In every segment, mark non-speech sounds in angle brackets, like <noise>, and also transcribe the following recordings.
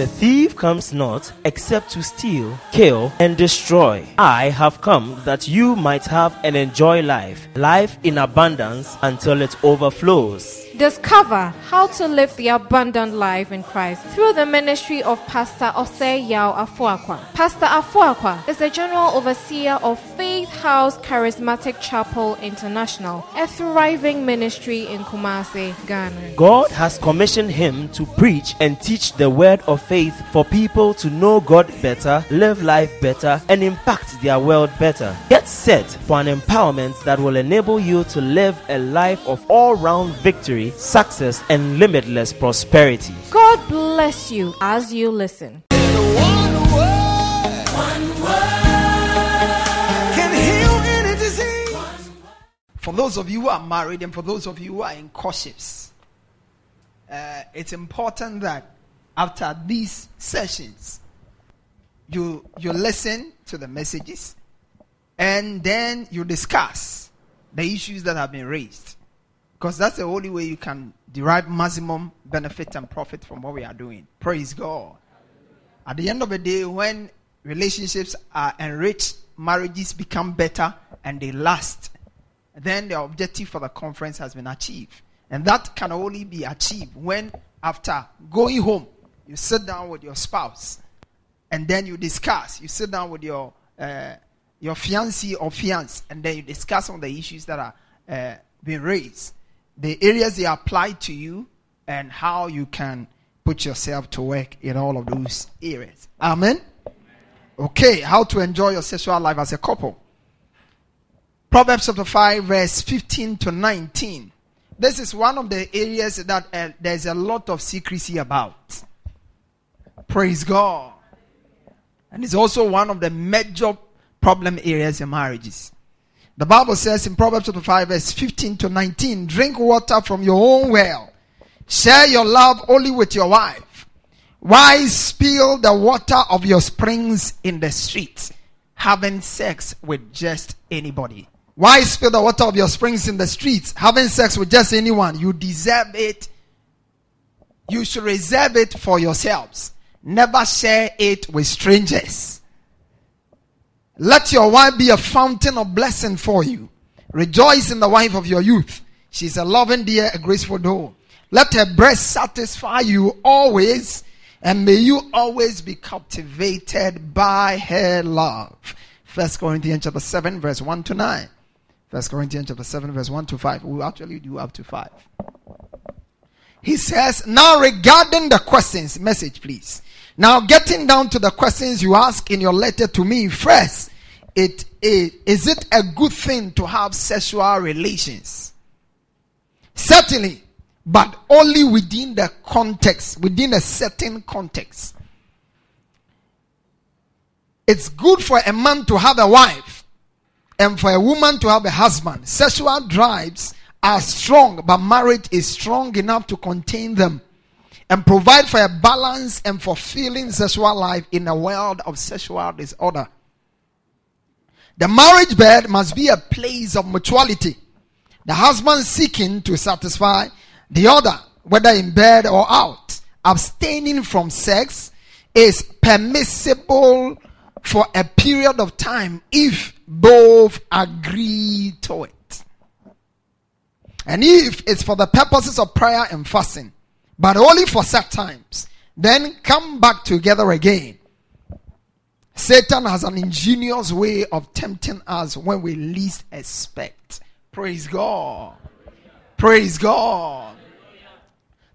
The thief comes not except to steal, kill, and destroy. I have come that you might have and enjoy life, life in abundance until it overflows. Discover how to live the abundant life in Christ through the ministry of Pastor Osei Yao Afuakwa. Pastor Afuakwa is the General Overseer of Faith House Charismatic Chapel International, a thriving ministry in Kumasi, Ghana. God has commissioned him to preach and teach the word of faith for people to know God better, live life better, and impact their world better. Get set for an empowerment that will enable you to live a life of all round victory success, and limitless prosperity. God bless you as you listen. For those of you who are married and for those of you who are in courtships, uh, it's important that after these sessions, you you listen to the messages and then you discuss the issues that have been raised. Because that's the only way you can derive maximum benefit and profit from what we are doing. Praise God. At the end of the day, when relationships are enriched, marriages become better and they last, then the objective for the conference has been achieved. And that can only be achieved when, after going home, you sit down with your spouse and then you discuss. You sit down with your uh, your fiancé or fiance and then you discuss on the issues that are uh, being raised the areas they apply to you and how you can put yourself to work in all of those areas. Amen. Okay, how to enjoy your sexual life as a couple. Proverbs chapter 5, verse 15 to 19. This is one of the areas that uh, there's a lot of secrecy about. Praise God. And it's also one of the major problem areas in marriages. The Bible says in Proverbs chapter 5, verse 15 to 19 drink water from your own well, share your love only with your wife. Why spill the water of your springs in the streets, having sex with just anybody? Why spill the water of your springs in the streets, having sex with just anyone? You deserve it. You should reserve it for yourselves. Never share it with strangers. Let your wife be a fountain of blessing for you. Rejoice in the wife of your youth. She's a loving dear, a graceful doe. Let her breast satisfy you always, and may you always be captivated by her love. First Corinthians chapter 7, verse 1 to 9. First Corinthians chapter 7, verse 1 to 5. We actually do up to 5. He says, Now regarding the questions, message please. Now, getting down to the questions you ask in your letter to me first, it is, is it a good thing to have sexual relations? Certainly, but only within the context, within a certain context. It's good for a man to have a wife and for a woman to have a husband. Sexual drives are strong, but marriage is strong enough to contain them and provide for a balanced and fulfilling sexual life in a world of sexual disorder. The marriage bed must be a place of mutuality. The husband seeking to satisfy the other, whether in bed or out. Abstaining from sex is permissible for a period of time if both agree to it. And if it's for the purposes of prayer and fasting, but only for set times. Then come back together again. Satan has an ingenious way of tempting us when we least expect. Praise God. Praise God.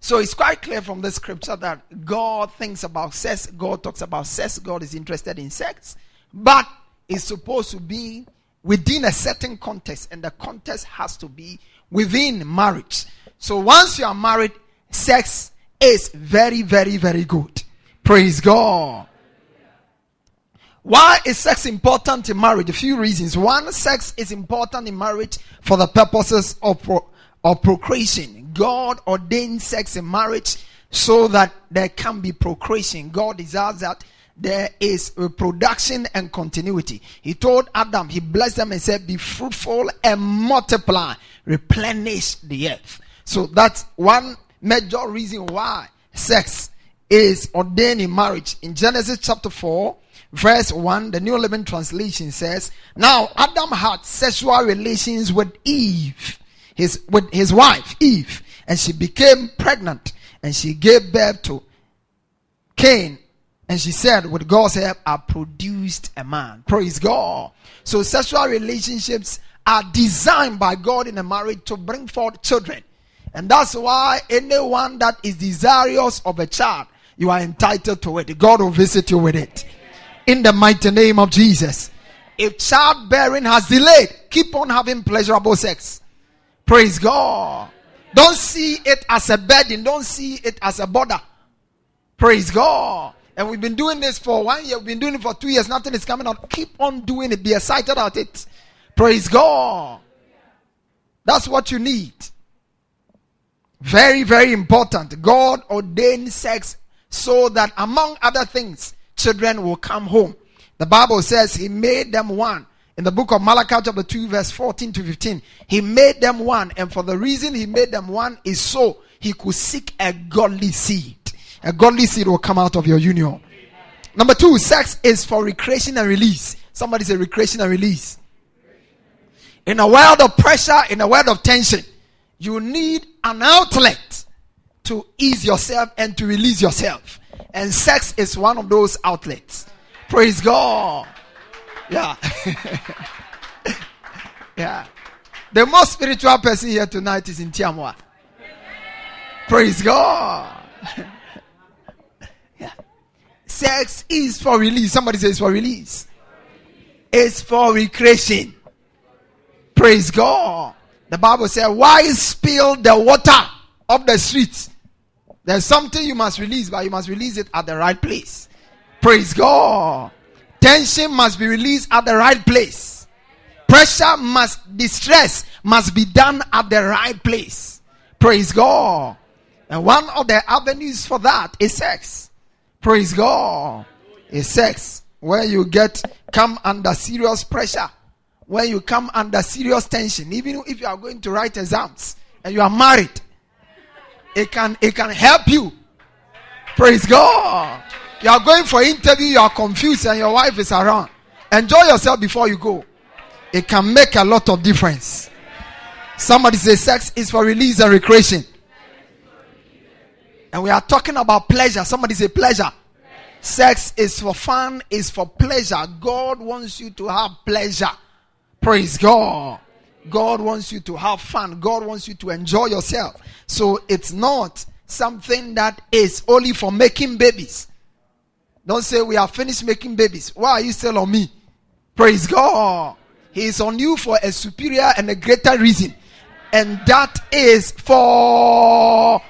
So it's quite clear from the scripture that God thinks about sex, God talks about sex, God is interested in sex, but it's supposed to be within a certain context, and the context has to be within marriage. So once you are married, sex is very, very, very good. Praise God. Why is sex important in marriage? A few reasons. One, sex is important in marriage for the purposes of, pro- of procreation. God ordained sex in marriage so that there can be procreation. God desires that there is reproduction and continuity. He told Adam, he blessed them and said, Be fruitful and multiply, replenish the earth. So that's one major reason why sex is ordained in marriage. In Genesis chapter 4, verse 1, the New Living Translation says, Now Adam had sexual relations with Eve, his, with his wife, Eve, and she became pregnant, and she gave birth to Cain. And she said, with God's help, I produced a man. Praise God. So sexual relationships are designed by God in a marriage to bring forth children. And that's why anyone that is desirous of a child, you are entitled to it. God will visit you with it. In the mighty name of Jesus. If childbearing has delayed, keep on having pleasurable sex. Praise God. Don't see it as a burden. Don't see it as a bother. Praise God. And we've been doing this for one year. We've been doing it for two years. Nothing is coming out. Keep on doing it. Be excited about it. Praise God. That's what you need. Very, very important. God ordained sex so that, among other things, children will come home. The Bible says He made them one. In the book of Malachi, chapter 2, verse 14 to 15, He made them one. And for the reason He made them one is so He could seek a godly seed. A godly seed will come out of your union. Number two, sex is for recreation and release. Somebody say recreation and release. In a world of pressure, in a world of tension, you need an outlet to ease yourself and to release yourself. And sex is one of those outlets. Praise God. Yeah. <laughs> yeah. The most spiritual person here tonight is in Tiamwa. Praise God. <laughs> yeah. Sex is for release. Somebody says for release. It's for recreation. Praise God. The Bible says, Why spill the water of the streets? There's something you must release, but you must release it at the right place. Praise God. Tension must be released at the right place. Pressure must, distress must be done at the right place. Praise God. And one of the avenues for that is sex. Praise God. Is sex where you get come under serious pressure when you come under serious tension, even if you are going to write exams and you are married, it can it can help you. Praise God. You are going for interview, you are confused, and your wife is around. Enjoy yourself before you go. It can make a lot of difference. Somebody say sex is for release and recreation. And we are talking about pleasure. Somebody say pleasure. Sex is for fun, is for pleasure. God wants you to have pleasure. Praise God. God wants you to have fun. God wants you to enjoy yourself. So it's not something that is only for making babies. Don't say we are finished making babies. Why are you still on me? Praise God. He is on you for a superior and a greater reason. And that is for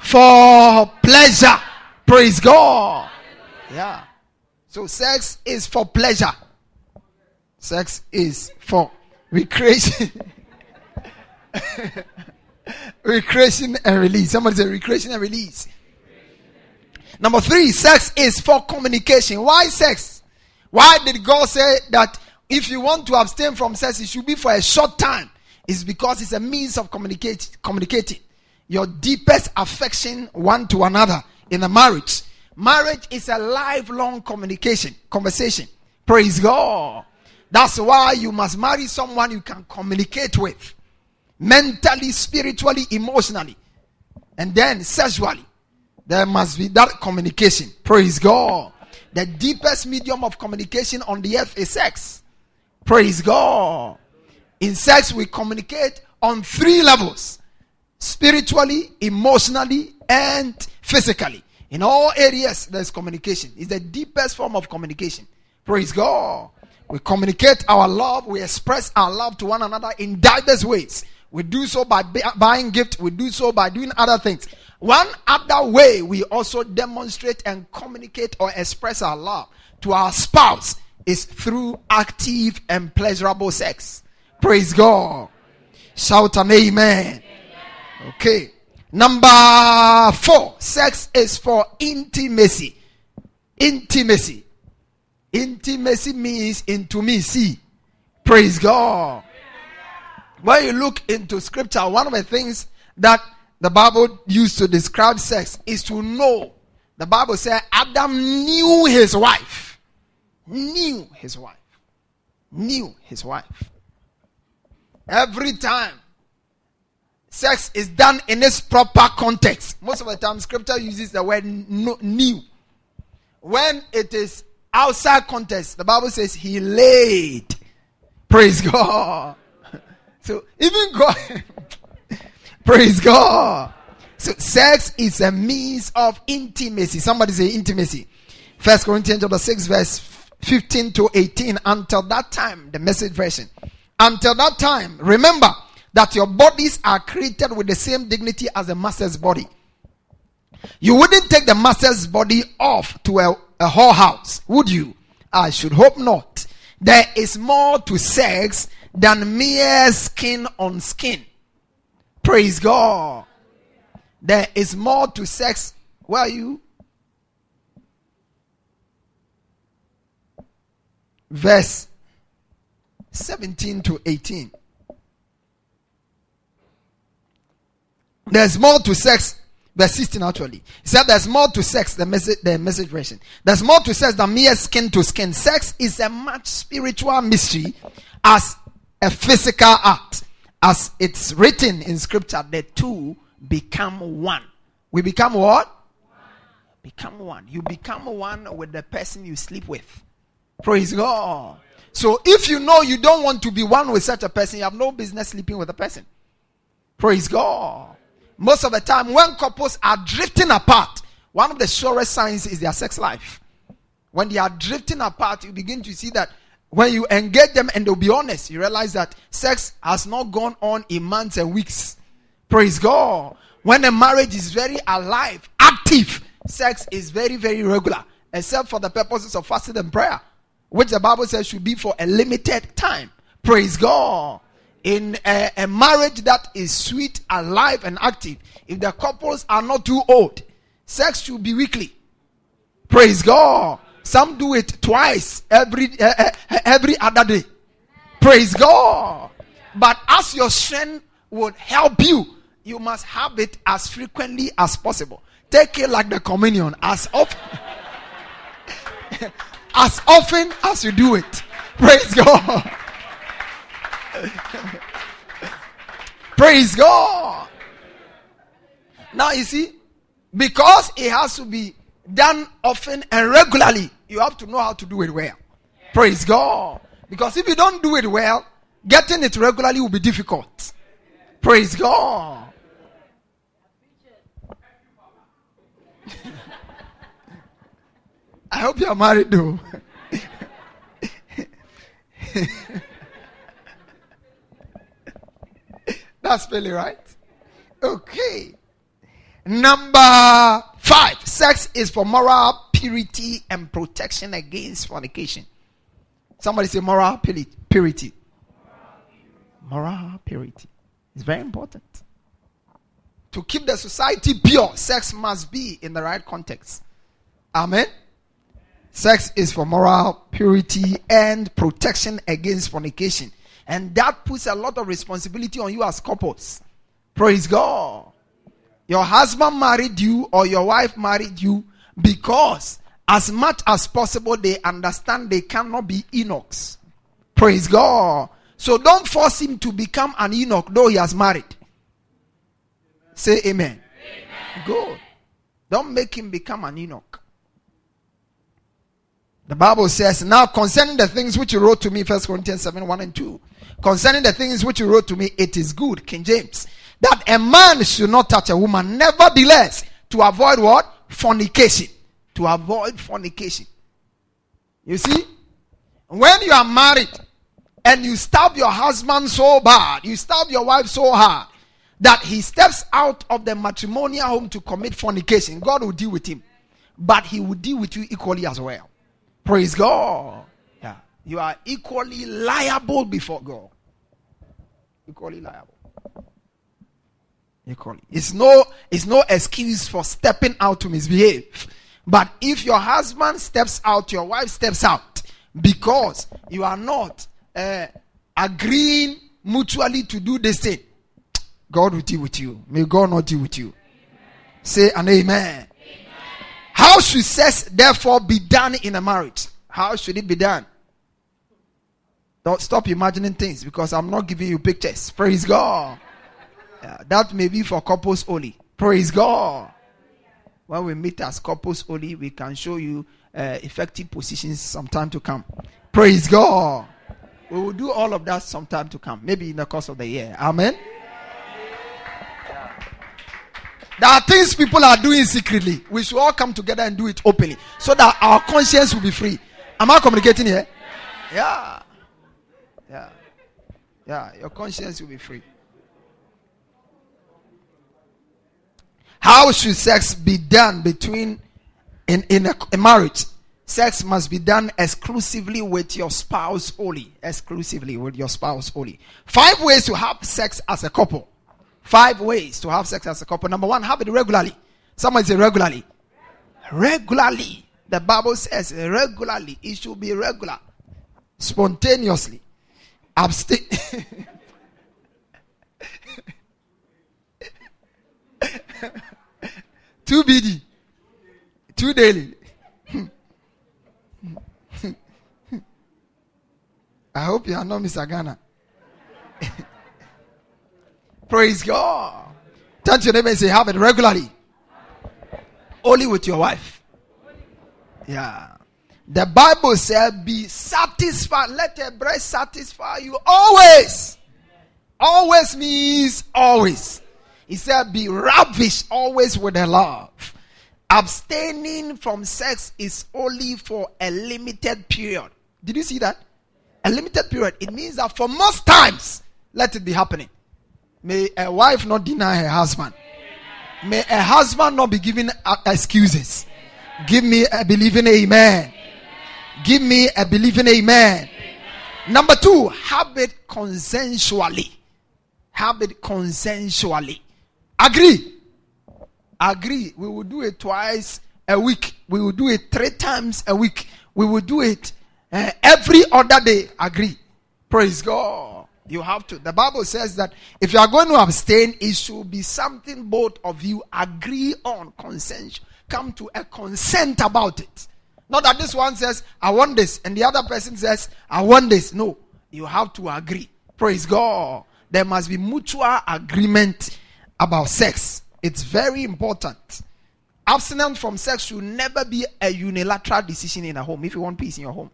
for pleasure. Praise God. Yeah. So sex is for pleasure. Sex is for recreation. <laughs> recreation and release. Somebody say recreation and release. Number three, sex is for communication. Why sex? Why did God say that if you want to abstain from sex, it should be for a short time? It's because it's a means of communicate, communicating your deepest affection one to another in a marriage. Marriage is a lifelong communication, conversation. Praise God. That's why you must marry someone you can communicate with mentally, spiritually, emotionally, and then sexually. There must be that communication. Praise God. The deepest medium of communication on the earth is sex. Praise God. In sex, we communicate on three levels spiritually, emotionally, and physically. In all areas, there's communication. It's the deepest form of communication. Praise God. We communicate our love, we express our love to one another in diverse ways. We do so by buying gifts, we do so by doing other things. One other way we also demonstrate and communicate or express our love to our spouse is through active and pleasurable sex. Praise God. Shout an amen. Okay. Number four, sex is for intimacy. Intimacy. Intimacy means intimacy. Praise God. When you look into scripture, one of the things that the Bible used to describe sex is to know The Bible said Adam knew his wife. Knew his wife. Knew his wife. Every time sex is done in its proper context. Most of the time, scripture uses the word knew. When it is outside context, the Bible says he laid. Praise God. <laughs> So even God, <laughs> praise God. So sex is a means of intimacy. Somebody say intimacy. First Corinthians chapter 6, verse 15 to 18. Until that time, the message version. Until that time, remember that your bodies are created with the same dignity as the master's body. You wouldn't take the master's body off to a, a whorehouse, would you? I should hope not. There is more to sex than mere skin on skin. Praise God. There is more to sex. Where are you? Verse 17 to 18. There's more to sex. Verse 16 actually. He said there's more to sex, the message, the message version. There's more to sex than mere skin to skin. Sex is a much spiritual mystery as a physical act. As it's written in scripture, the two become one. We become what? One. Become one. You become one with the person you sleep with. Praise God. So if you know you don't want to be one with such a person, you have no business sleeping with a person. Praise God. Most of the time, when couples are drifting apart, one of the surest signs is their sex life. When they are drifting apart, you begin to see that when you engage them and they'll be honest, you realize that sex has not gone on in months and weeks. Praise God. When a marriage is very alive, active, sex is very, very regular, except for the purposes of fasting and prayer which the Bible says should be for a limited time. Praise God. In a, a, marriage that is sweet, alive, and active, if the couples are not too old, sex should be weekly. Praise God. Some do it twice every uh, every other day. Praise God. But as your strength would help you, you must have it as frequently as possible. Take it like the communion as often. <laughs> as often as you do it. Praise God. <laughs> Praise God. Now you see, because it has to be done often and regularly, you have to know how to do it well. Praise God. Because if you don't do it well, getting it regularly will be difficult. Praise God. <laughs> I hope you are married though. <laughs> That's really right. Okay. Number five sex is for moral purity and protection against fornication. Somebody say moral purity. Moral purity. It's very important. To keep the society pure, sex must be in the right context. Amen. Sex is for moral purity and protection against fornication. And that puts a lot of responsibility on you as couples. Praise God. Your husband married you or your wife married you because, as much as possible, they understand they cannot be eunuchs. Praise God. So don't force him to become an eunuch, though he has married. Say amen. amen. Good. Don't make him become an eunuch. The Bible says, Now concerning the things which you wrote to me, First Corinthians 7 1 and 2. Concerning the things which you wrote to me, it is good, King James, that a man should not touch a woman, nevertheless, to avoid what? Fornication. To avoid fornication. You see? When you are married and you stab your husband so bad, you stab your wife so hard, that he steps out of the matrimonial home to commit fornication, God will deal with him. But he will deal with you equally as well. Praise God. Yeah. You are equally liable before God. Equally liable. Equally. It's no, it's no excuse for stepping out to misbehave. But if your husband steps out, your wife steps out, because you are not uh, agreeing mutually to do the thing, God will deal with you. May God not deal with you. Amen. Say an amen. How should sex therefore be done in a marriage? How should it be done? Don't stop imagining things because I'm not giving you pictures. Praise God. Yeah, that may be for couples only. Praise God. When we meet as couples only, we can show you uh, effective positions sometime to come. Praise God. We will do all of that sometime to come, maybe in the course of the year. Amen. There are things people are doing secretly. We should all come together and do it openly so that our conscience will be free. Am I communicating here? Yeah. Yeah. Yeah. Your conscience will be free. How should sex be done between in, in a, a marriage? Sex must be done exclusively with your spouse only. Exclusively with your spouse only. Five ways to have sex as a couple. Five ways to have sex as a couple. Number one, have it regularly. Someone say regularly. Regularly. The Bible says regularly. It should be regular. Spontaneously. Abstain. Two BD. Two daily. <laughs> I hope you are not Mr. Ghana. <laughs> Praise God. Turn to your neighbor and say, have it regularly. Only with your wife. Yeah. The Bible said, be satisfied. Let a breast satisfy you always. Always means always. He said, be ravished always with the love. Abstaining from sex is only for a limited period. Did you see that? A limited period. It means that for most times, let it be happening. May a wife not deny her husband. May a husband not be given excuses. Give me a believing amen. Give me a believing amen. Number two, have it consensually. Have it consensually. Agree. Agree. We will do it twice a week. We will do it three times a week. We will do it uh, every other day. Agree. Praise God. You have to. The Bible says that if you are going to abstain, it should be something both of you agree on, consent, come to a consent about it. Not that this one says, I want this, and the other person says, I want this. No, you have to agree. Praise God. There must be mutual agreement about sex. It's very important. Abstinence from sex should never be a unilateral decision in a home if you want peace in your home.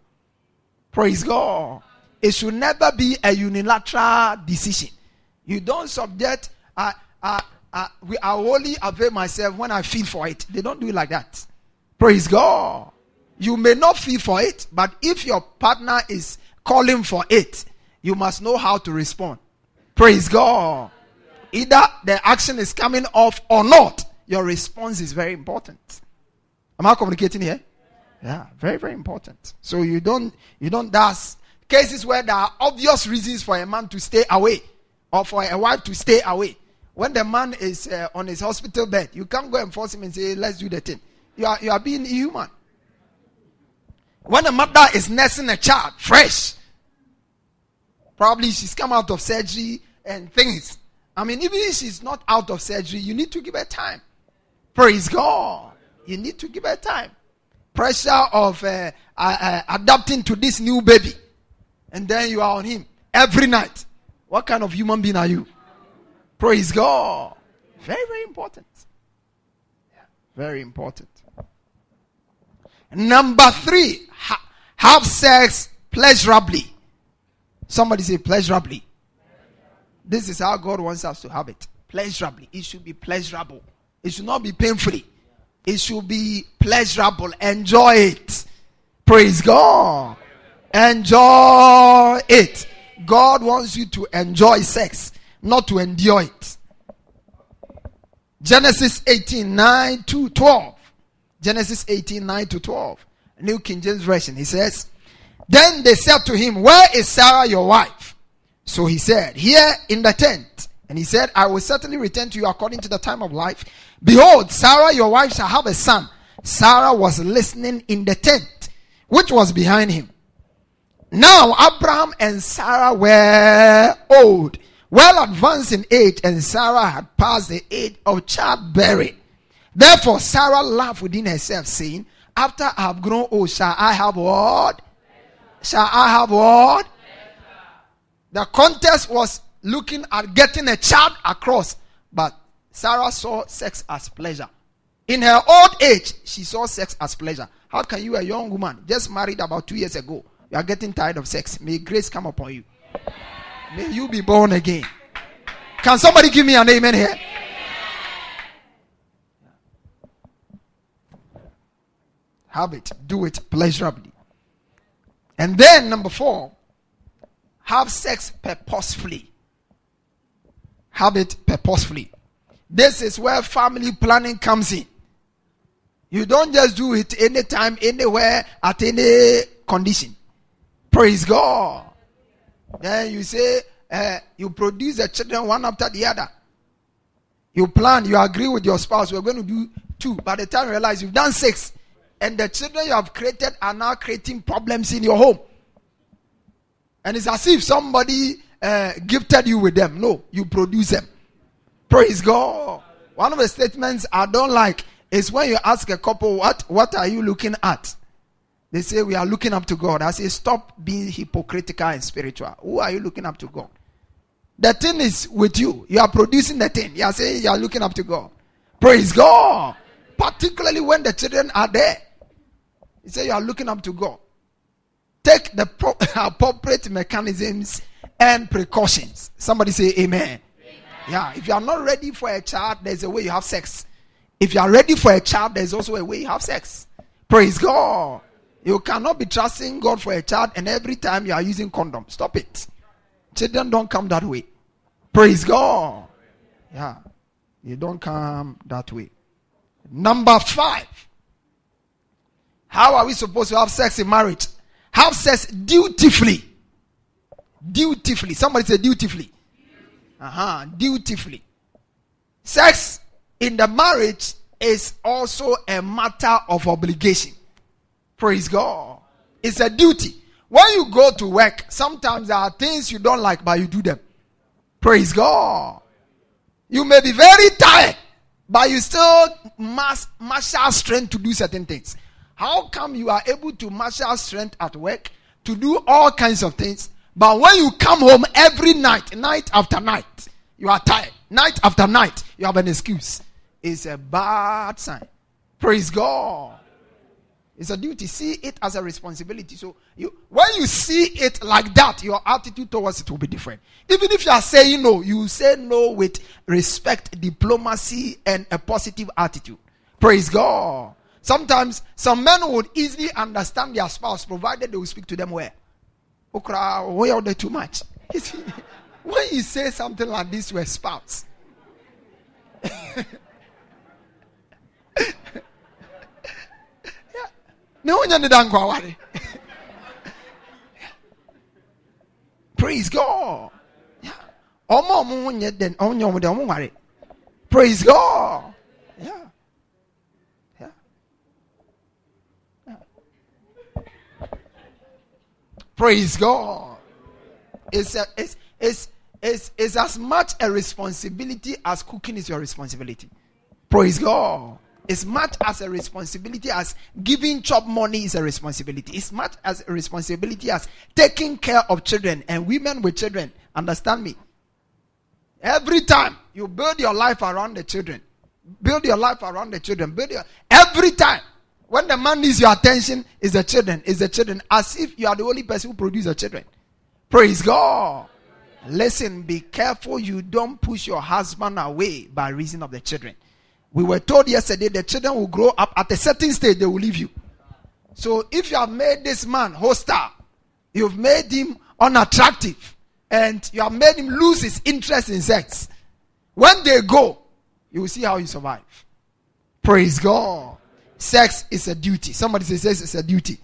Praise God. It should never be a unilateral decision. You don't subject, uh, uh, uh, we, I only avail myself when I feel for it. They don't do it like that. Praise God. You may not feel for it, but if your partner is calling for it, you must know how to respond. Praise God. Either the action is coming off or not, your response is very important. Am I communicating here? Yeah, very, very important. So you don't you don't that's Cases where there are obvious reasons for a man to stay away or for a wife to stay away. When the man is uh, on his hospital bed, you can't go and force him and say, let's do the thing. You are, you are being human. When a mother is nursing a child, fresh, probably she's come out of surgery and things. I mean, even if she's not out of surgery, you need to give her time. Praise God. You need to give her time. Pressure of uh, uh, uh adapting to this new baby and then you are on him every night. What kind of human being are you? Praise God. Very, very important. Very important. Number three, ha- have sex pleasurably. Somebody say pleasurably. This is how God wants us to have it. Pleasurably. It should be pleasurable. It should not be painfully. It should be pleasurable. Enjoy it. Praise God. Enjoy it. God wants you to enjoy sex, not to endure it. Genesis 18 9 to 12. Genesis 18 9 to 12. New King James Version. He says, Then they said to him, Where is Sarah your wife? So he said, Here in the tent. And he said, I will certainly return to you according to the time of life. Behold, Sarah your wife shall have a son. Sarah was listening in the tent, which was behind him. Now Abraham and Sarah were old, well advanced in age, and Sarah had passed the age of childbearing. Therefore, Sarah laughed within herself, saying, After I have grown old, shall I have what? Shall I have what? The contest was looking at getting a child across, but Sarah saw sex as pleasure. In her old age, she saw sex as pleasure. How can you, a young woman, just married about two years ago, you are getting tired of sex? May grace come upon you. May you be born again. Can somebody give me an amen here? Have it, do it pleasurably. And then, number four, have sex purposefully. Have it purposefully. This is where family planning comes in. You don't just do it anytime, anywhere, at any condition. Praise God. Then you say, uh, you produce the children one after the other. You plan, you agree with your spouse, we're going to do two. By the time you realize you've done six, and the children you have created are now creating problems in your home. And it's as if somebody uh, gifted you with them. No, you produce them. Praise God. One of the statements I don't like is when you ask a couple, what, what are you looking at? They say, we are looking up to God. I say, stop being hypocritical and spiritual. Who are you looking up to God? The thing is with you. You are producing the thing. You are saying you are looking up to God. Praise God. Particularly when the children are there. You say you are looking up to God. Take the pro- <laughs> appropriate mechanisms and precautions. Somebody say amen. amen. Yeah, if you are not ready for a child, there's a way you have sex. If you are ready for a child, there's also a way you have sex. Praise God. You cannot be trusting God for a child and every time you are using condom. Stop it. Children don't come that way. Praise God. Yeah. You don't come that way. Number five. How are we supposed to have sex in marriage? Have sex dutifully. Dutifully. Somebody say dutifully. Uh huh. Dutifully. Sex in the marriage is also a matter of obligation. Praise God. It's a duty. When you go to work, sometimes there are things you don't like, but you do them. Praise God. You may be very tired, but you still must marshal strength to do certain things. How come you are able to marshal strength at work to do all kinds of things, but when you come home every night, night after night, you are tired. Night after night, you have an excuse. It's a bad sign. Praise God. It's a duty. See it as a responsibility. So you when you see it like that, your attitude towards it will be different. Even if you are saying no, you say no with respect, diplomacy, and a positive attitude. Praise God. Sometimes some men would easily understand their spouse provided they will speak to them where? Okra, way are they too much. <laughs> when you say something like this to a spouse, <laughs> praise god praise god Yeah. yeah Praise God. It's, a, it's, it's, it's, it's as much a responsibility as cooking is your responsibility. Praise God. It's much as a responsibility as giving chop money is a responsibility. It's much as a responsibility as taking care of children and women with children. Understand me? Every time you build your life around the children, build your life around the children, build your every time when the man needs your attention, is the children, is the children, as if you are the only person who produces the children. Praise God. Listen, be careful you don't push your husband away by reason of the children. We were told yesterday the children will grow up at a certain stage, they will leave you. So if you have made this man hostile, you've made him unattractive, and you have made him lose his interest in sex, when they go, you will see how you survive. Praise God. Sex is a duty. Somebody says sex is a duty.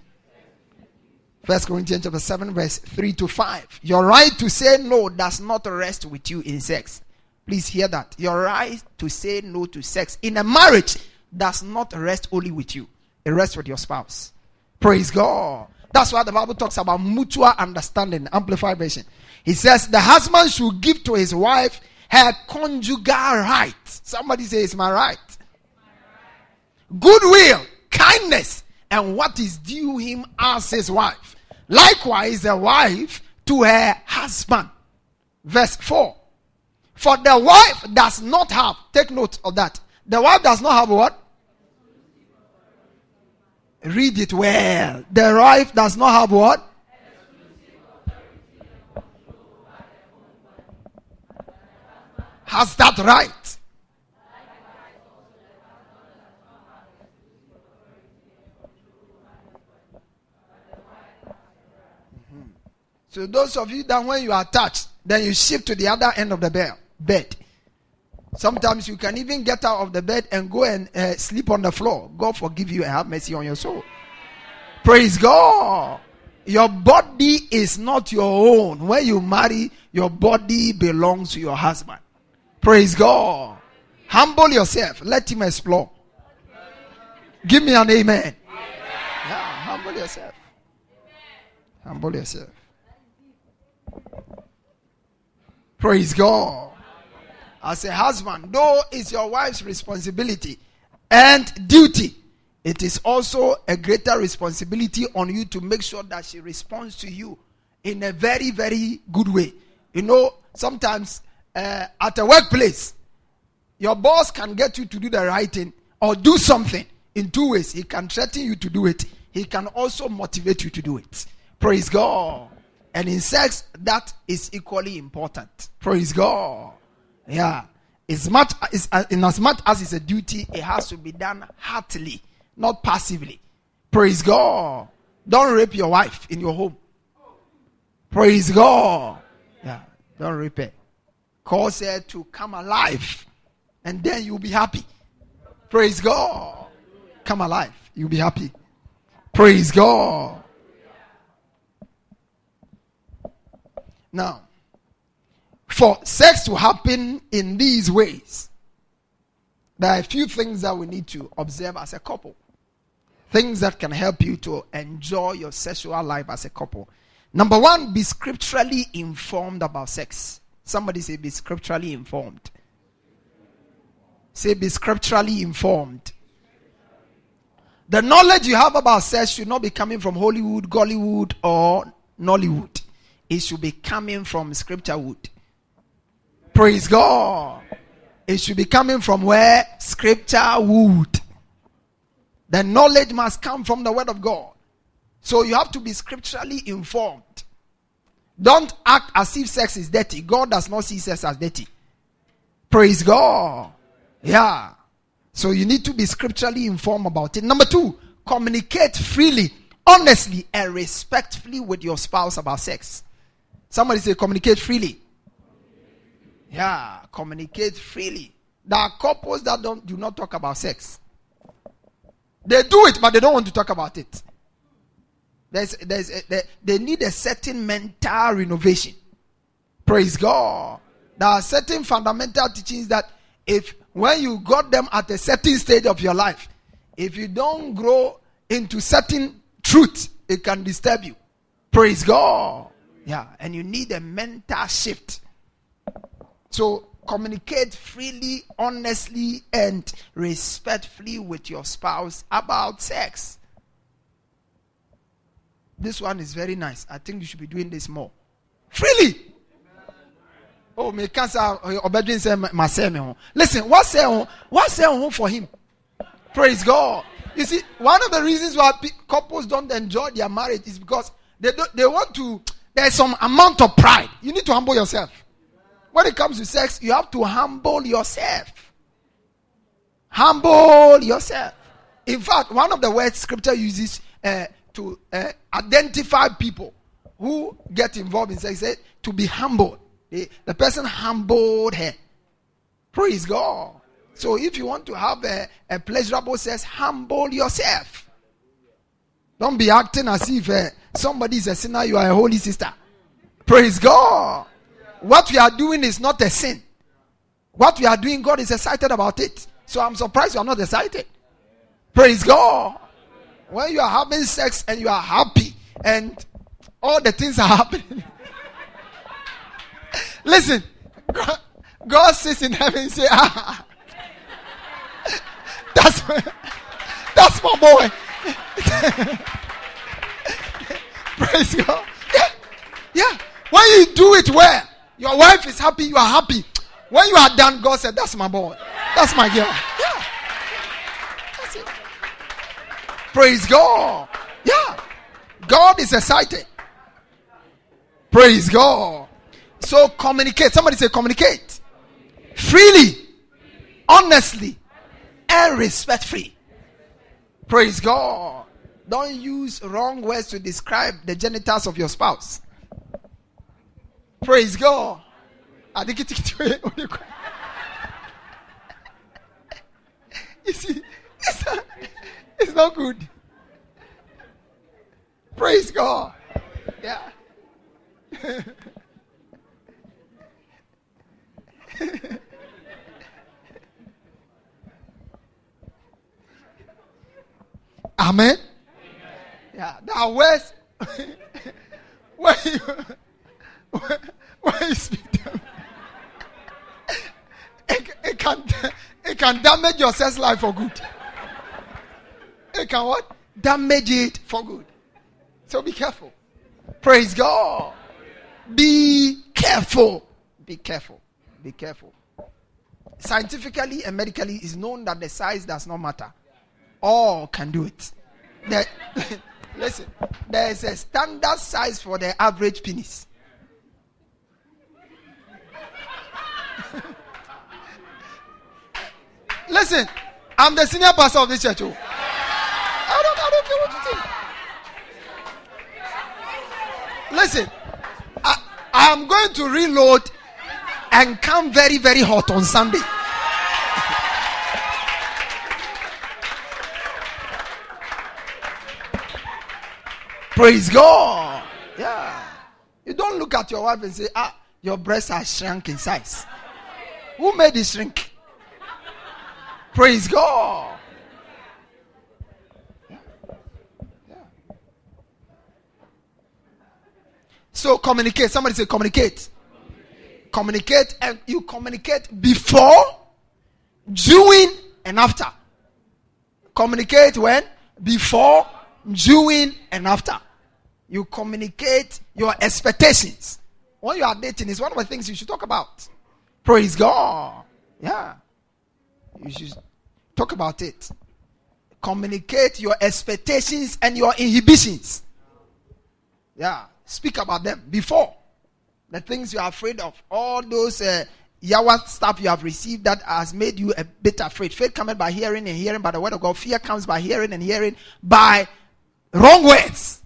First Corinthians chapter 7, verse 3 to 5. Your right to say no does not rest with you in sex. Please hear that. Your right to say no to sex in a marriage does not rest only with you, it rests with your spouse. Praise God. That's why the Bible talks about mutual understanding, amplified version. He says the husband should give to his wife her conjugal right. Somebody say, It's my right. goodwill, kindness, and what is due him as his wife. Likewise, the wife to her husband. Verse 4. For the wife does not have, take note of that. The wife does not have what? Read it well. The wife does not have what? Has that right? Mm-hmm. So those of you that when you are touched, then you shift to the other end of the bed. Bed. Sometimes you can even get out of the bed and go and uh, sleep on the floor. God forgive you and have mercy on your soul. Praise God. Your body is not your own. When you marry, your body belongs to your husband. Praise God. Humble yourself. Let him explore. Give me an amen. Yeah, humble yourself. Humble yourself. Praise God. As a husband, though it's your wife's responsibility and duty, it is also a greater responsibility on you to make sure that she responds to you in a very, very good way. You know, sometimes uh, at a workplace, your boss can get you to do the right thing or do something in two ways. He can threaten you to do it, he can also motivate you to do it. Praise God. And in sex, that is equally important. Praise God. Yeah. As much as, uh, in as much as it's a duty, it has to be done heartily, not passively. Praise God. Don't rape your wife in your home. Praise God. Yeah. Don't rape her. Cause her to come alive. And then you'll be happy. Praise God. Come alive. You'll be happy. Praise God. Now, for sex to happen in these ways, there are a few things that we need to observe as a couple. Things that can help you to enjoy your sexual life as a couple. Number one, be scripturally informed about sex. Somebody say, be scripturally informed. Say, be scripturally informed. The knowledge you have about sex should not be coming from Hollywood, Gollywood, or Nollywood it should be coming from scripture wood. Praise God. It should be coming from where scripture would. The knowledge must come from the word of God. So you have to be scripturally informed. Don't act as if sex is dirty. God does not see sex as dirty. Praise God. Yeah. So you need to be scripturally informed about it. Number two, communicate freely, honestly, and respectfully with your spouse about sex. Somebody say communicate freely. Yeah, communicate freely. There are couples that don't do not talk about sex. They do it, but they don't want to talk about it. There's, there's a, they, they need a certain mental renovation. Praise God. There are certain fundamental teachings that if when you got them at a certain stage of your life, if you don't grow into certain truth, it can disturb you. Praise God. Yeah, and you need a mental shift. So communicate freely, honestly, and respectfully with your spouse about sex. This one is very nice. I think you should be doing this more. Freely. Oh, me cancer obedient say oh, my say Listen, what say what for him? Praise God. You see, one of the reasons why couples don't enjoy their marriage is because they don't, they want to there's some amount of pride. You need to humble yourself. When it comes to sex, you have to humble yourself. Humble yourself. In fact, one of the words scripture uses uh, to uh, identify people who get involved in sex is to be humble. The, the person humbled her. Praise God. So if you want to have a, a pleasurable sex, humble yourself. Don't be acting as if uh, somebody is a sinner, you are a holy sister. Praise God. What we are doing is not a sin. What we are doing, God is excited about it. So I'm surprised you are not excited. Praise God. When you are having sex and you are happy and all the things are <laughs> happening. Listen, God, sits in heaven and say, <laughs> ah. That's <laughs> That's my boy. Praise God. Yeah. Yeah. When you do it well, your wife is happy, you are happy. When you are done, God said, That's my boy. That's my girl. Yeah. That's it. Praise God. Yeah. God is excited. Praise God. So communicate. Somebody say communicate. Freely, honestly, and respectfully. Praise God. Don't use wrong words to describe the genitals of your spouse. Praise God. <laughs> You see, it's not, it's not good. Praise God. Yeah. <laughs> Amen. Yeah, that words when you when you speak them, it, it can it can damage your sex life for good. It can what? Damage it for good. So be careful. Praise God. Be careful. Be careful. Be careful. Scientifically and medically, it's known that the size does not matter. All can do it. <laughs> Listen, there is a standard size for the average penis. Listen, I'm the senior pastor of this church. Oh. I don't, I don't care what you think. Listen, I, I am going to reload and come very, very hot on Sunday. <laughs> Praise God. Yeah. You don't look at your wife and say, ah, your breasts are shrunk in size. Who made it shrink? Praise God. So communicate. Somebody say communicate. communicate. Communicate and you communicate before, during, and after. Communicate when? Before, during, and after. You communicate your expectations. When you are dating, is one of the things you should talk about. Praise God. Yeah. You should talk about it. Communicate your expectations and your inhibitions. Yeah. Speak about them before. The things you are afraid of. All those uh, Yawa stuff you have received that has made you a bit afraid. Faith comes by hearing and hearing by the word of God. Fear comes by hearing and hearing by wrong words.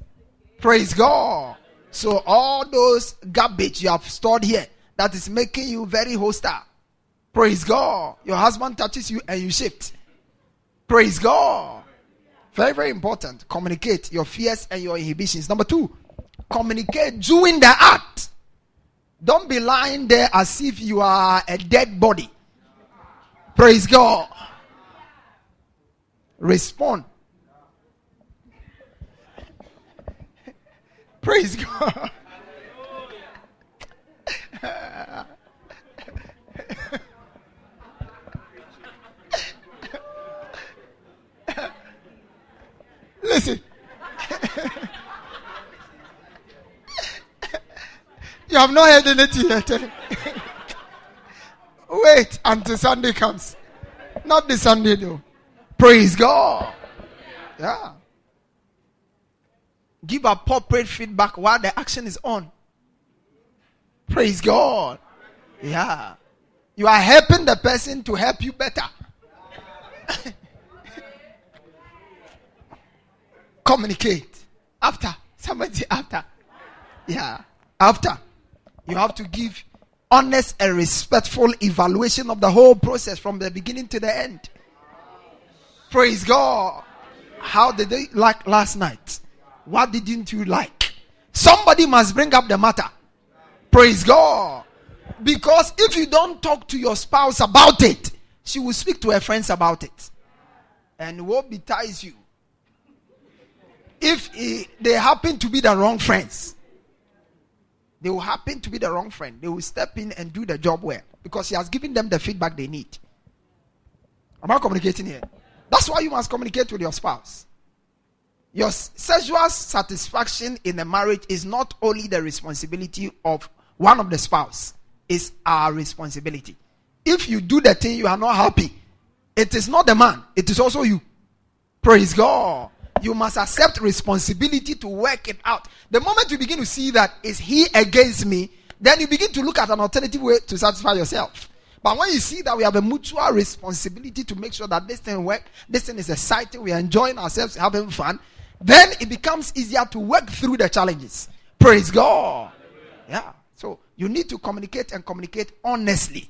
Praise God. So all those garbage you have stored here that is making you very hostile. Praise God. Your husband touches you and you shift. Praise God. Very, very important. Communicate your fears and your inhibitions. Number two, communicate during the act. Don't be lying there as if you are a dead body. Praise God. Respond. <laughs> Praise God. Listen. You have not heard anything yet. <laughs> Wait until Sunday comes. Not this Sunday though. Praise God. Yeah. Give appropriate feedback while the action is on. Praise God. Yeah. You are helping the person to help you better. <laughs> Communicate. After. Somebody after. Yeah. After. You have to give honest and respectful evaluation of the whole process from the beginning to the end. Praise God. How did they like last night? What didn't you like? Somebody must bring up the matter. Praise God. Because if you don't talk to your spouse about it, she will speak to her friends about it. And what betides you? If they happen to be the wrong friends, they will happen to be the wrong friend. They will step in and do the job well because he has given them the feedback they need. Am I communicating here? That's why you must communicate with your spouse. Your sexual satisfaction in a marriage is not only the responsibility of one of the spouse, it's our responsibility. If you do the thing you are not happy, it is not the man, it is also you. Praise God. You must accept responsibility to work it out. The moment you begin to see that is he against me, then you begin to look at an alternative way to satisfy yourself. But when you see that we have a mutual responsibility to make sure that this thing works, this thing is exciting, we are enjoying ourselves, having fun, then it becomes easier to work through the challenges. Praise God. Yeah. So you need to communicate and communicate honestly.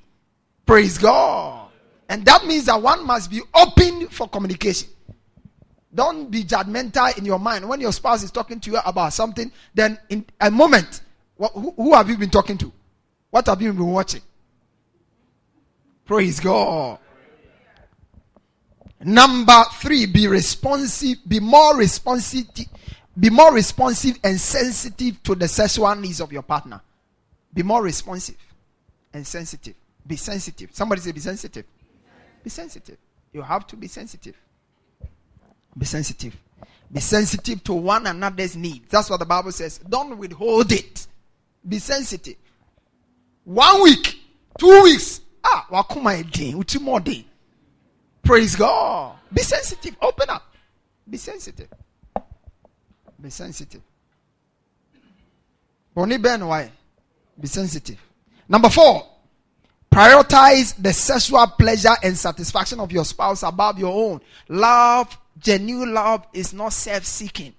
Praise God. And that means that one must be open for communication. Don't be judgmental in your mind. When your spouse is talking to you about something, then in a moment, who, who have you been talking to? What have you been watching? Praise God. Number three, be responsive, be more responsive, be more responsive and sensitive to the sexual needs of your partner. Be more responsive and sensitive. Be sensitive. Somebody say, be sensitive. Be sensitive. You have to be sensitive. Be sensitive. Be sensitive to one another's needs. That's what the Bible says. Don't withhold it. Be sensitive. One week, two weeks. Ah, wakuma day, more day. Praise God. Be sensitive. Open up. Be sensitive. Be sensitive. Only Ben why? Be sensitive. Number four, prioritize the sexual pleasure and satisfaction of your spouse above your own. Love genuine love is not self seeking.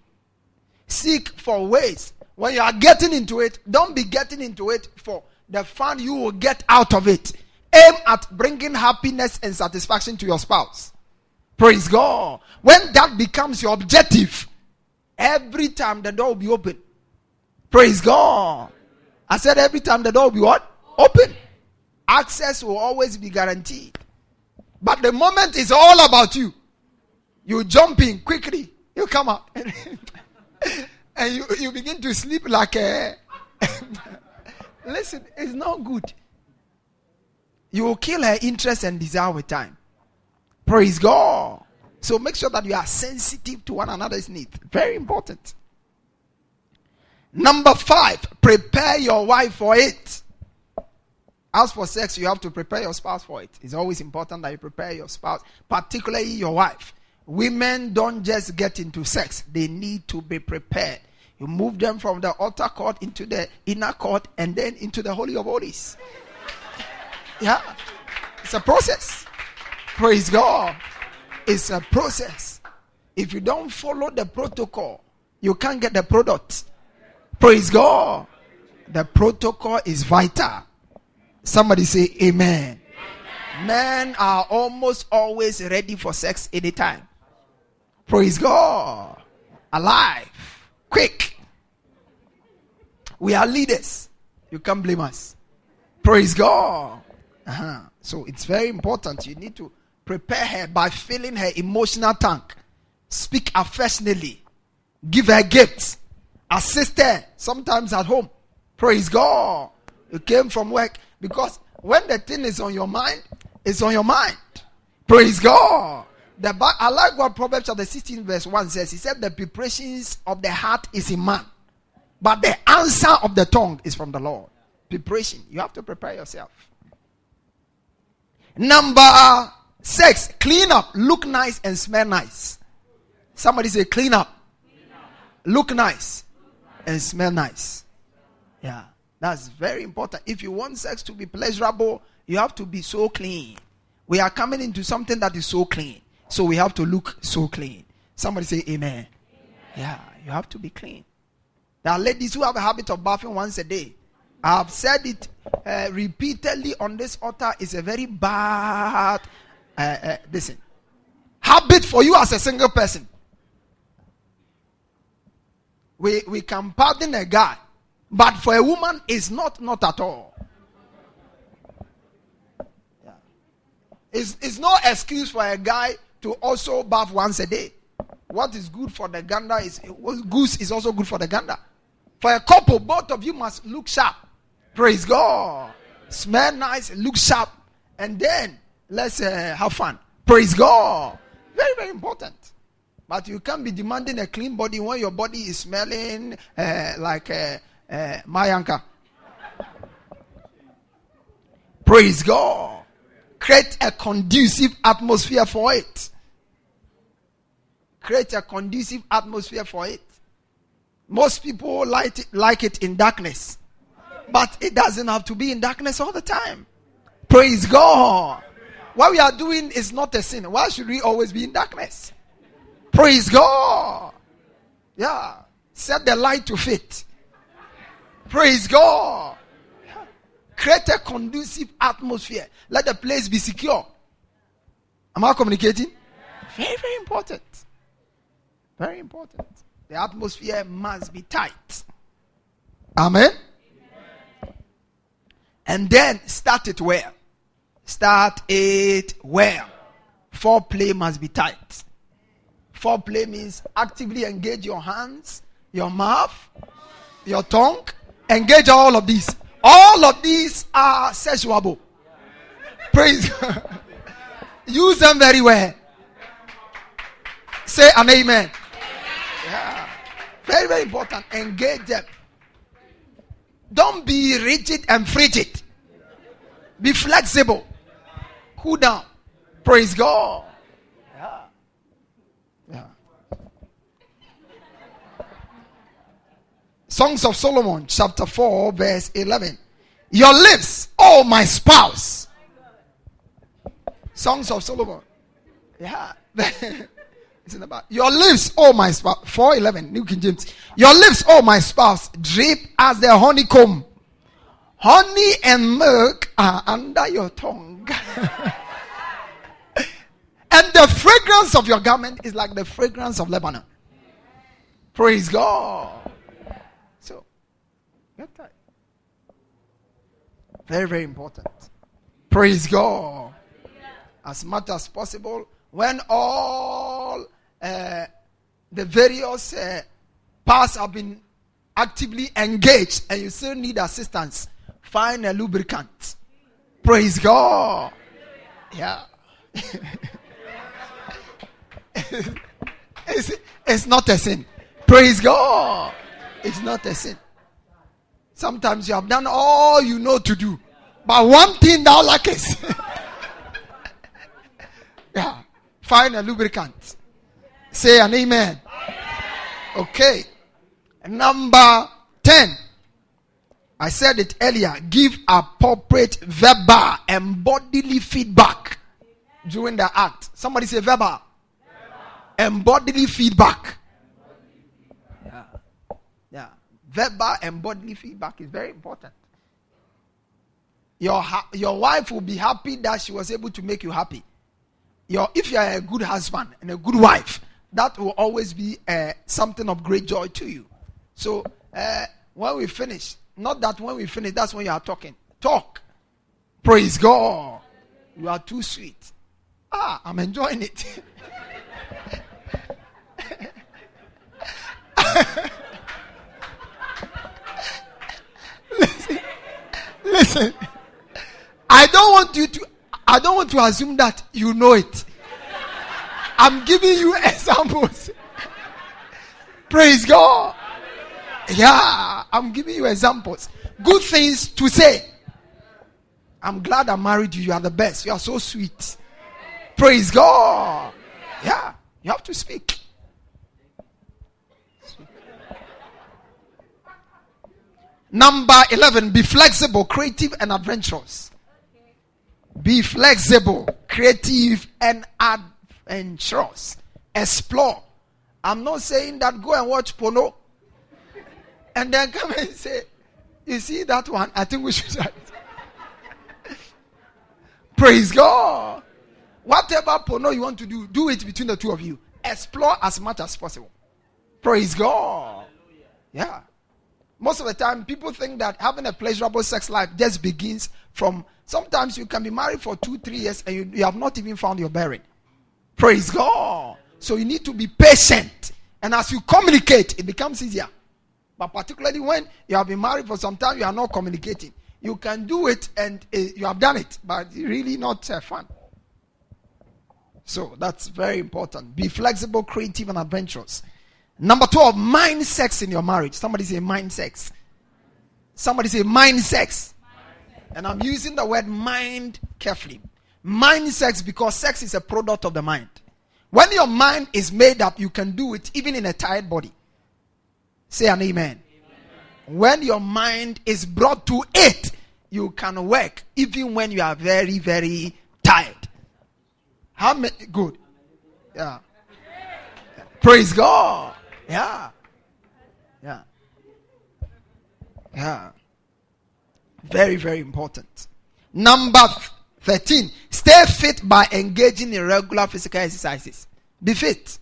Seek for ways. When you are getting into it, don't be getting into it for the fun you will get out of it. Aim at bringing happiness and satisfaction to your spouse. Praise God. When that becomes your objective, every time the door will be open. Praise God. I said every time the door will be what? Open. Access will always be guaranteed. But the moment is all about you. You jump in quickly. You come out. <laughs> and you, you begin to sleep like a. <laughs> Listen, it's not good. You will kill her interest and desire with time. Praise God. So make sure that you are sensitive to one another's needs. Very important. Number five, prepare your wife for it. As for sex, you have to prepare your spouse for it. It's always important that you prepare your spouse, particularly your wife. Women don't just get into sex, they need to be prepared. You move them from the outer court into the inner court and then into the Holy of Holies. Yeah, it's a process. Praise God. It's a process. If you don't follow the protocol, you can't get the product. Praise God. The protocol is vital. Somebody say amen. amen. Men are almost always ready for sex anytime. Praise God. Alive. Quick. We are leaders. You can't blame us. Praise God. Uh-huh. So it's very important. You need to prepare her by filling her emotional tank. Speak affectionately. Give her gifts. Assist her sometimes at home. Praise God. You came from work because when the thing is on your mind, it's on your mind. Praise God. The, I like what Proverbs chapter 16, verse 1 says. He said, The preparations of the heart is in man, but the answer of the tongue is from the Lord. Preparation. You have to prepare yourself. Number six, clean up, look nice, and smell nice. Somebody say, clean up, clean up. look nice, and smell nice. Yeah, that's very important. If you want sex to be pleasurable, you have to be so clean. We are coming into something that is so clean. So we have to look so clean. Somebody say amen. amen. Yeah, you have to be clean. There are ladies who have a habit of bathing once a day. I have said it uh, repeatedly on this altar. It's a very bad, uh, uh, listen, habit for you as a single person. We, we can pardon a guy, but for a woman, it's not, not at all. It's, it's no excuse for a guy to also bath once a day. What is good for the gander is goose is also good for the gander. For a couple, both of you must look sharp. Praise God. Smell nice, look sharp, and then let's uh, have fun. Praise God. Very, very important. But you can't be demanding a clean body when your body is smelling uh, like uh, uh, Mayanka. Praise God. Create a conducive atmosphere for it. Create a conducive atmosphere for it. Most people like it, like it in darkness. But it doesn't have to be in darkness all the time. Praise God. What we are doing is not a sin. Why should we always be in darkness? Praise God. Yeah. Set the light to fit. Praise God. Create a conducive atmosphere. Let the place be secure. Am I communicating? Very, very important. Very important. The atmosphere must be tight. Amen. And then start it well. Start it well. Foreplay must be tight. Foreplay means actively engage your hands, your mouth, your tongue. Engage all of these. All of these are sexual. Praise <laughs> God. Use them very well. Say an amen. Very, very important. Engage them. Don't be rigid and frigid. Be flexible. Cool down. Praise God. Yeah. Yeah. Songs of Solomon, chapter 4, verse 11. Your lips, oh my spouse. Songs of Solomon. Yeah. <laughs> it's in the back. Your lips, oh my spouse. 411, New King James. Your lips, oh my spouse, drip as the honeycomb. Honey and milk are under your tongue. <laughs> and the fragrance of your garment is like the fragrance of Lebanon. Praise God. So. Very, very important. Praise God. As much as possible, when all uh, the various uh, parts have been actively engaged and you still need assistance, find a lubricant. Praise God. Yeah. <laughs> it's, it's not a sin. Praise God. It's not a sin. Sometimes you have done all you know to do, but one thing thou lackest. <laughs> yeah. Find a lubricant. Say an amen. Okay. Number 10. I said it earlier. Give appropriate verbal and bodily feedback during the act. Somebody say verbal. And bodily feedback. Yeah. Yeah. Verbal and bodily feedback is very important. Your, ha- your wife will be happy that she was able to make you happy. Your, if you are a good husband and a good wife, that will always be uh, something of great joy to you. So, uh, when we finish, not that when we finish, that's when you are talking. Talk. Praise God. You are too sweet. Ah, I'm enjoying it. listen, listen. I don't want you to. I don't want to assume that you know it. I'm giving you <laughs> examples. Praise God. Yeah, I'm giving you examples. Good things to say. I'm glad I married you. You are the best. You are so sweet. Praise God. Yeah, you have to speak. Number 11, be flexible, creative, and adventurous. Be flexible, creative, and adventurous. And trust, explore. I'm not saying that go and watch porno and then come and say, You see that one? I think we should. <laughs> Praise God. Whatever porno you want to do, do it between the two of you. Explore as much as possible. Praise God. Yeah. Most of the time, people think that having a pleasurable sex life just begins from sometimes you can be married for two, three years and you, you have not even found your bearing. Praise God. So you need to be patient. And as you communicate, it becomes easier. But particularly when you have been married for some time, you are not communicating. You can do it and uh, you have done it, but really not uh, fun. So that's very important. Be flexible, creative, and adventurous. Number 12, mind sex in your marriage. Somebody say mind sex. Somebody say mind sex. And I'm using the word mind carefully. Mind sex because sex is a product of the mind. When your mind is made up, you can do it even in a tired body. Say an amen. amen. When your mind is brought to it, you can work even when you are very, very tired. How many? Good. Yeah. Praise God. Yeah. Yeah. Yeah. Very, very important. Number 13. Stay fit by engaging in regular physical exercises. Be fit.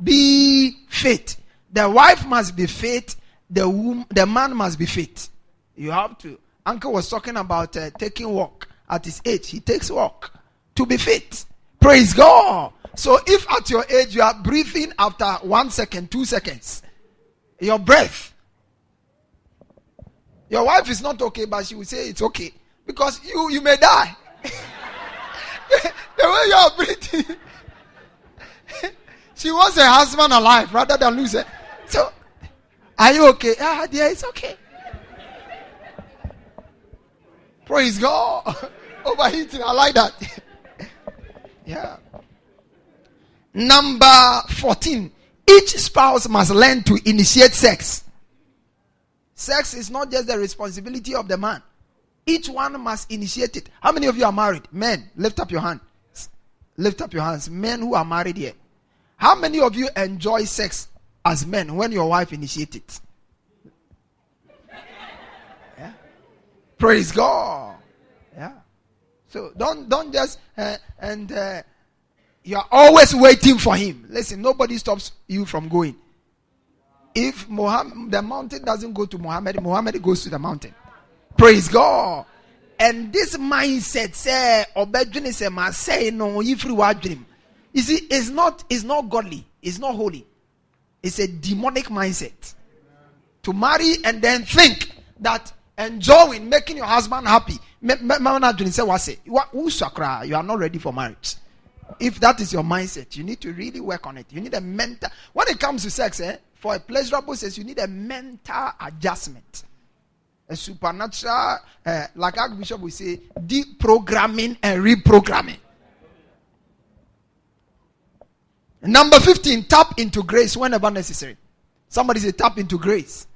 Be fit. The wife must be fit. The the man must be fit. You have to. Uncle was talking about uh, taking walk at his age. He takes walk to be fit. Praise God. So if at your age you are breathing after one second, two seconds, your breath, your wife is not okay, but she will say it's okay because you you may die. <laughs> the way you are breathing, <laughs> she wants a husband alive rather than lose it. So, are you okay? Ah, dear, it's okay. Praise God. <laughs> Overheating, I like that. yeah. Number 14. Each spouse must learn to initiate sex. Sex is not just the responsibility of the man. Each one must initiate it. How many of you are married? Men, lift up your hand. Lift up your hands. Men who are married here. How many of you enjoy sex as men when your wife initiates it? Yeah. Praise God. Yeah. So don't don't just uh, and uh, you are always waiting for him. Listen, nobody stops you from going. If Muhammad, the mountain doesn't go to Muhammad, Muhammad goes to the mountain. Praise God. And this mindset say obedient say ma say no ifri dream. You see, it's not it's not godly, it's not holy. It's a demonic mindset. To marry and then think that enjoying making your husband happy. You are not ready for marriage. If that is your mindset, you need to really work on it. You need a mental. When it comes to sex, eh, for a pleasurable sex, you need a mental adjustment a supernatural, uh, like Archbishop would say, deprogramming and reprogramming. Number 15, tap into grace whenever necessary. Somebody say, tap into grace.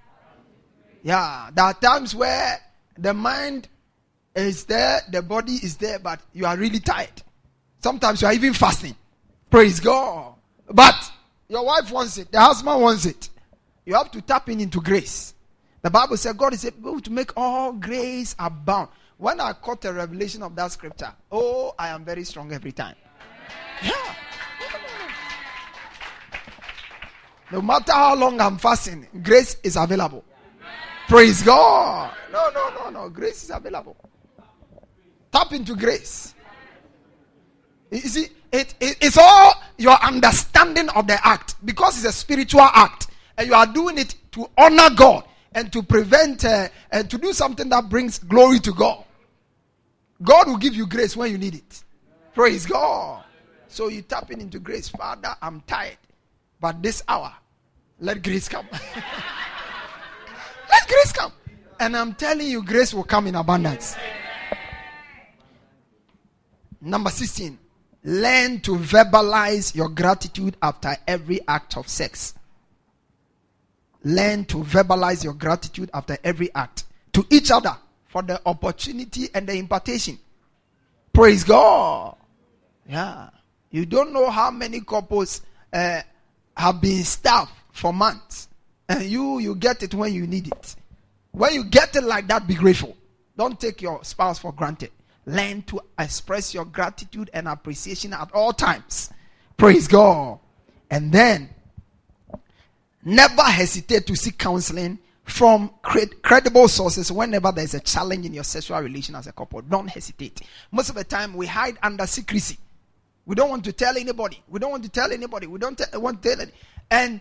Yeah, there are times where the mind is there, the body is there, but you are really tired. Sometimes you are even fasting. Praise God. But your wife wants it, the husband wants it. You have to tap in into grace. The Bible said God is able to make all grace abound. When I caught a revelation of that scripture, oh, I am very strong every time. Yeah. No matter how long I'm fasting, grace is available. Praise God. No, no, no, no. Grace is available. Tap into grace. You see, it, it, it's all your understanding of the act because it's a spiritual act and you are doing it to honor God and to prevent uh, and to do something that brings glory to God. God will give you grace when you need it. Praise God. So you tapping into grace. Father, I'm tired. But this hour, let grace come. <laughs> let grace come. And I'm telling you, grace will come in abundance. Number 16. Learn to verbalize your gratitude after every act of sex. Learn to verbalize your gratitude after every act to each other for the opportunity and the impartation. Praise God. Yeah. You don't know how many couples uh, have been starved for months. And you, you get it when you need it. When you get it like that, be grateful. Don't take your spouse for granted. Learn to express your gratitude and appreciation at all times. Praise God. And then Never hesitate to seek counseling from credible sources whenever there's a challenge in your sexual relation as a couple. Don't hesitate. Most of the time, we hide under secrecy. We don't want to tell anybody. We don't want to tell anybody. We don't t- want to tell it. And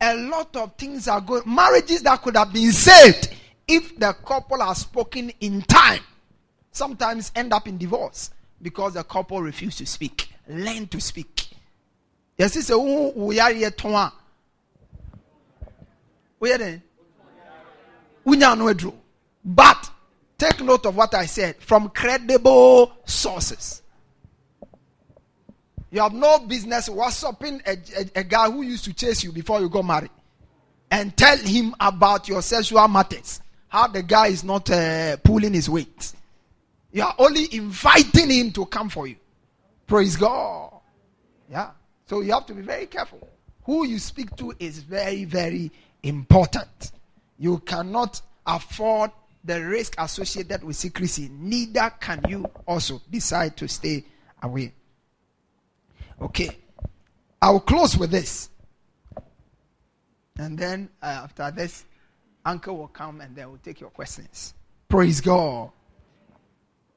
a lot of things are going. Marriages that could have been saved if the couple are spoken in time sometimes end up in divorce because the couple refuse to speak. Learn to speak. Yes, it's a we are here to We But take note of what I said from credible sources. You have no business WhatsApping a, a, a guy who used to chase you before you got married and tell him about your sexual matters. How the guy is not uh, pulling his weight. You are only inviting him to come for you. Praise God. Yeah. So you have to be very careful. Who you speak to is very, very important. You cannot afford the risk associated with secrecy. Neither can you also decide to stay away. Okay. I'll close with this. And then uh, after this, Uncle will come and then we'll take your questions. Praise God.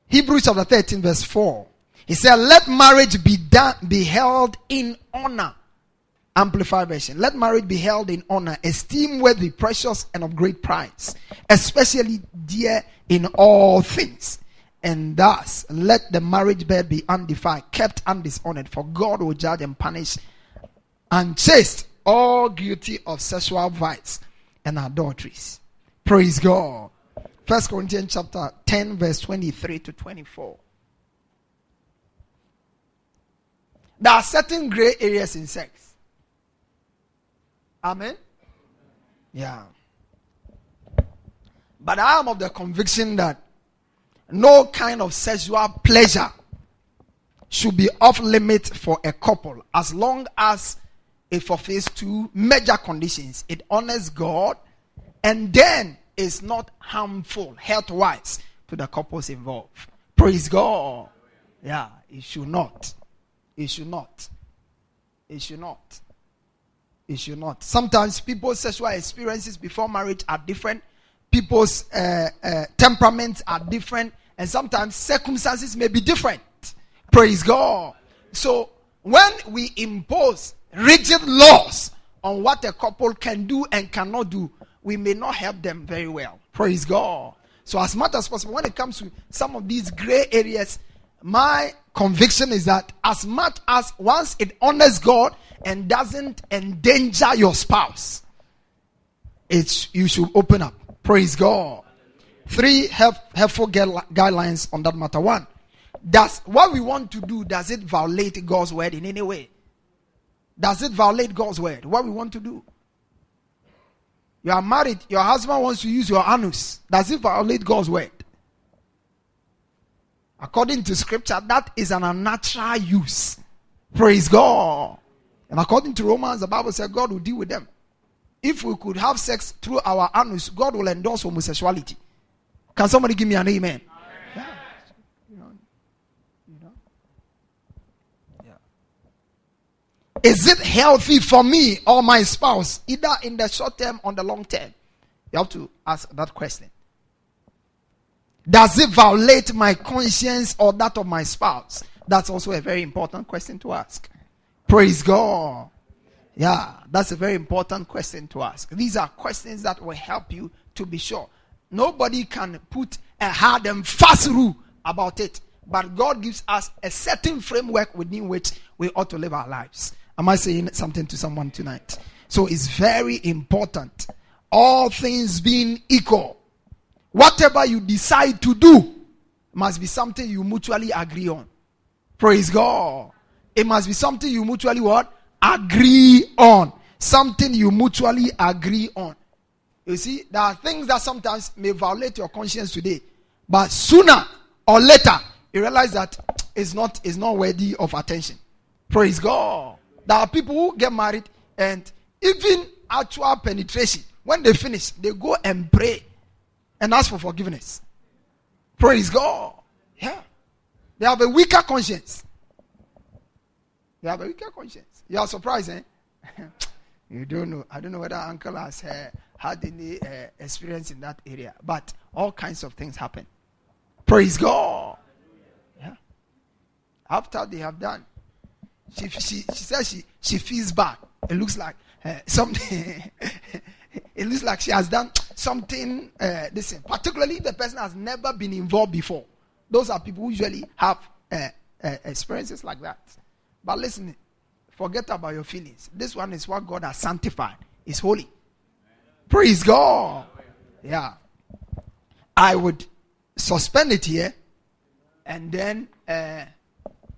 Hebrews chapter 13, verse 4. He said, Let marriage be done be held in honor. Amplified version. Let marriage be held in honor, esteem worthy, precious, and of great price, especially dear in all things. And thus, let the marriage bed be undefiled, kept undishonored, for God will judge and punish and unchaste all guilty of sexual vice and adulteries. Praise God. First Corinthians chapter 10, verse 23 to 24. There are certain gray areas in sex. Amen. Yeah. But I am of the conviction that no kind of sexual pleasure should be off limit for a couple as long as it fulfills two major conditions. It honors God and then is not harmful health wise to the couples involved. Praise God. Yeah, it should not. It should not. It should not. It should not. Sometimes people's sexual experiences before marriage are different. People's uh, uh, temperaments are different and sometimes circumstances may be different. Praise God. So when we impose rigid laws on what a couple can do and cannot do, we may not help them very well. Praise God. So, as much as possible, when it comes to some of these gray areas, my conviction is that as much as once it honors God and doesn't endanger your spouse, it's you should open up. Praise God. Three help, helpful guidelines on that matter. One, does what we want to do does it violate God's word in any way? Does it violate God's word? What we want to do? You are married, your husband wants to use your anus. Does it violate God's word? According to scripture, that is an unnatural use. Praise God. And according to Romans, the Bible says God will deal with them. If we could have sex through our anus, God will endorse homosexuality. Can somebody give me an amen? Yeah. You know, you know. Yeah. Is it healthy for me or my spouse, either in the short term or the long term? You have to ask that question. Does it violate my conscience or that of my spouse? That's also a very important question to ask. Praise God. Yeah, that's a very important question to ask. These are questions that will help you to be sure. Nobody can put a hard and fast rule about it. But God gives us a certain framework within which we ought to live our lives. Am I saying something to someone tonight? So it's very important. All things being equal, whatever you decide to do must be something you mutually agree on. Praise God. It must be something you mutually what? Agree on. Something you mutually agree on. You see, there are things that sometimes may violate your conscience today, but sooner or later you realize that it's not it's not worthy of attention. Praise God. There are people who get married and even actual penetration, when they finish, they go and pray and ask for forgiveness. Praise God. Yeah. They have a weaker conscience. They have a weaker conscience. You are surprised, eh? <laughs> you don't know. I don't know whether uncle has uh, had any uh, experience in that area, but all kinds of things happen. Praise God. Yeah. After they have done, she she she says she she feels bad. It looks like uh, something. <laughs> it looks like she has done something. Uh, listen, particularly the person has never been involved before. Those are people who usually have uh, uh, experiences like that. But listen, forget about your feelings. This one is what God has sanctified. It's holy. Praise God. Yeah. I would suspend it here and then uh,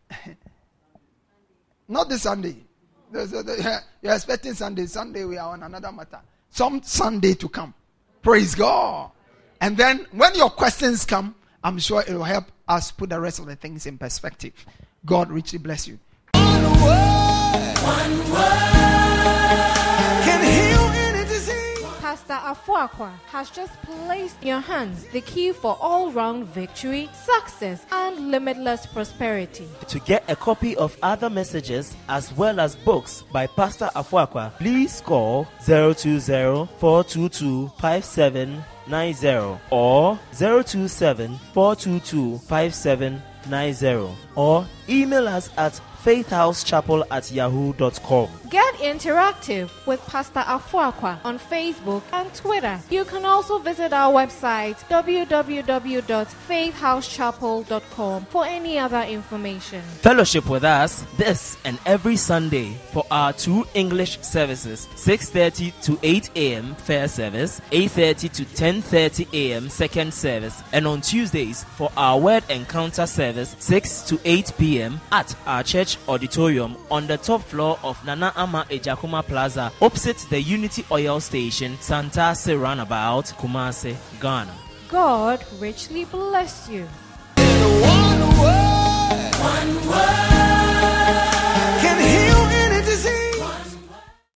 <laughs> not this Sunday. <laughs> You're expecting Sunday. Sunday we are on another matter. Some Sunday to come. Praise God. And then when your questions come, I'm sure it will help us put the rest of the things in perspective. God richly bless you. One word, one word Pastor Afuakwa has just placed in your hands the key for all round victory, success, and limitless prosperity. To get a copy of other messages as well as books by Pastor Afuakwa, please call 020 422 5790 or 027 422 5790 or email us at faithhousechapel at yahoo.com. Get interactive with Pastor Afuakwa on Facebook and Twitter. You can also visit our website www.faithhousechapel.com for any other information. Fellowship with us this and every Sunday for our two English services 6:30 to 8 a.m. first service, 8:30 to 10:30 a.m. second service, and on Tuesdays for our word encounter service 6 to 8 p.m. at our church Auditorium on the top floor of Nana Ama Ejakuma Plaza, opposite the Unity Oil Station, Santase Runabout, Kumase, Ghana. God richly bless you.